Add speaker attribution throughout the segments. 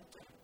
Speaker 1: important thing.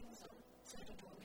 Speaker 1: things are.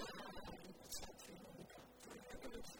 Speaker 1: Thank you.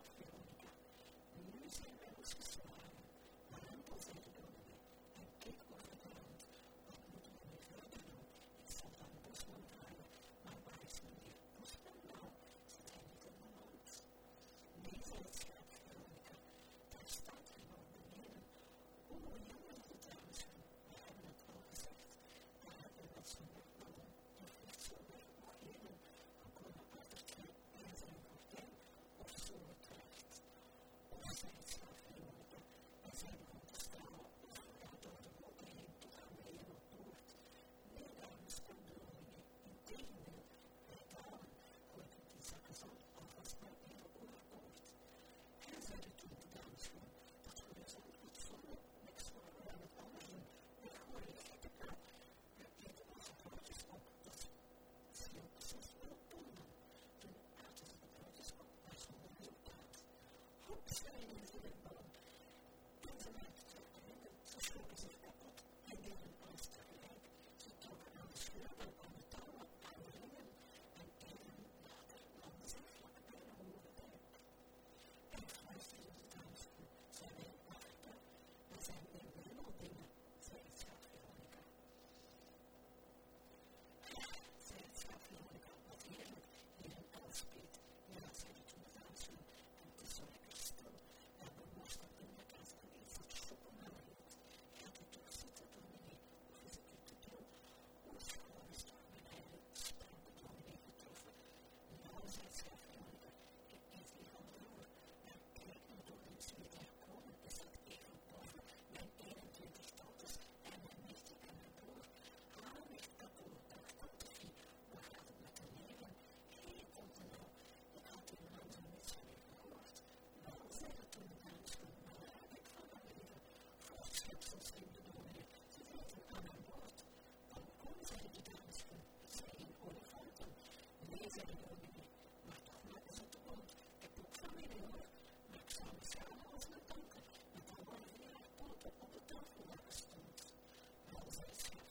Speaker 1: Thank you. Thank you.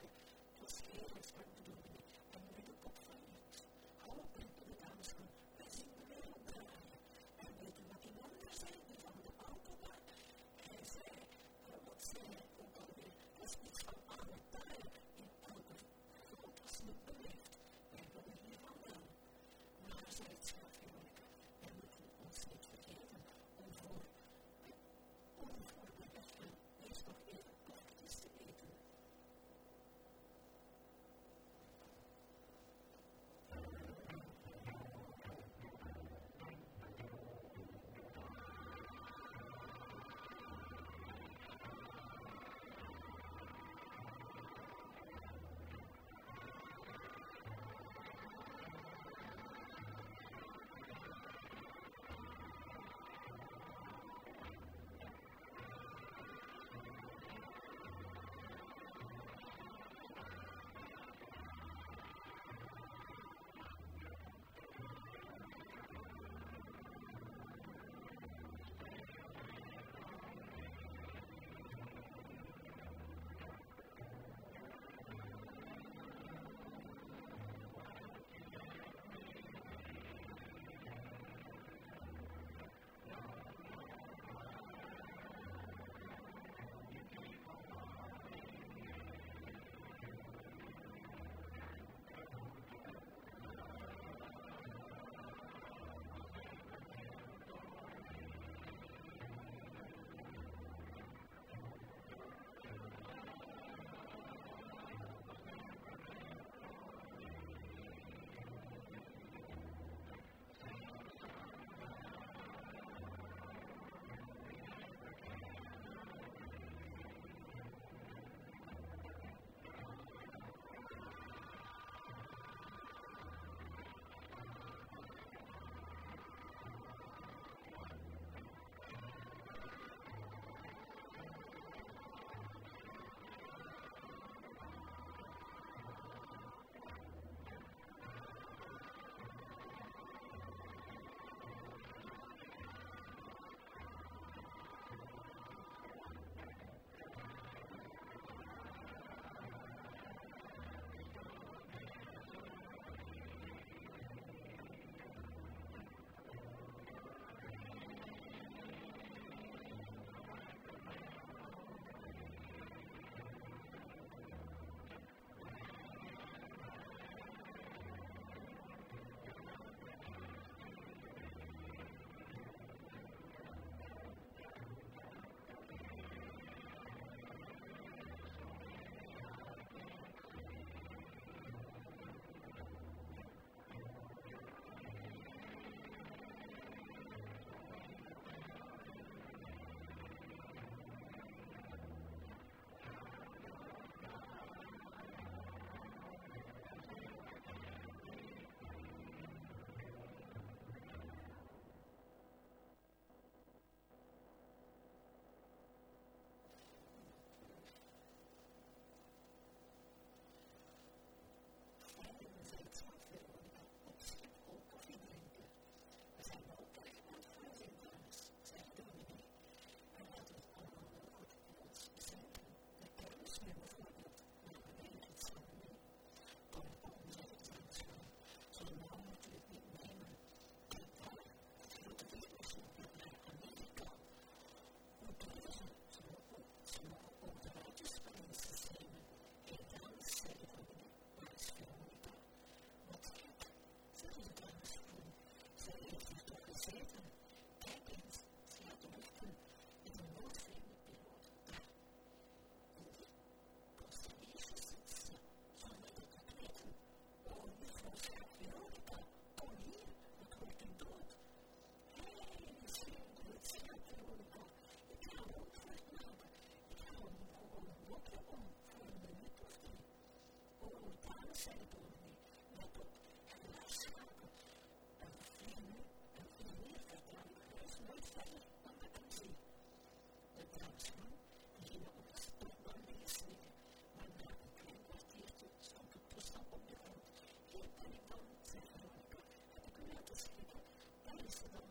Speaker 1: Holy Spirit.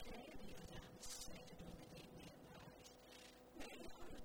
Speaker 1: Today we announce that Dominique Manpart may honor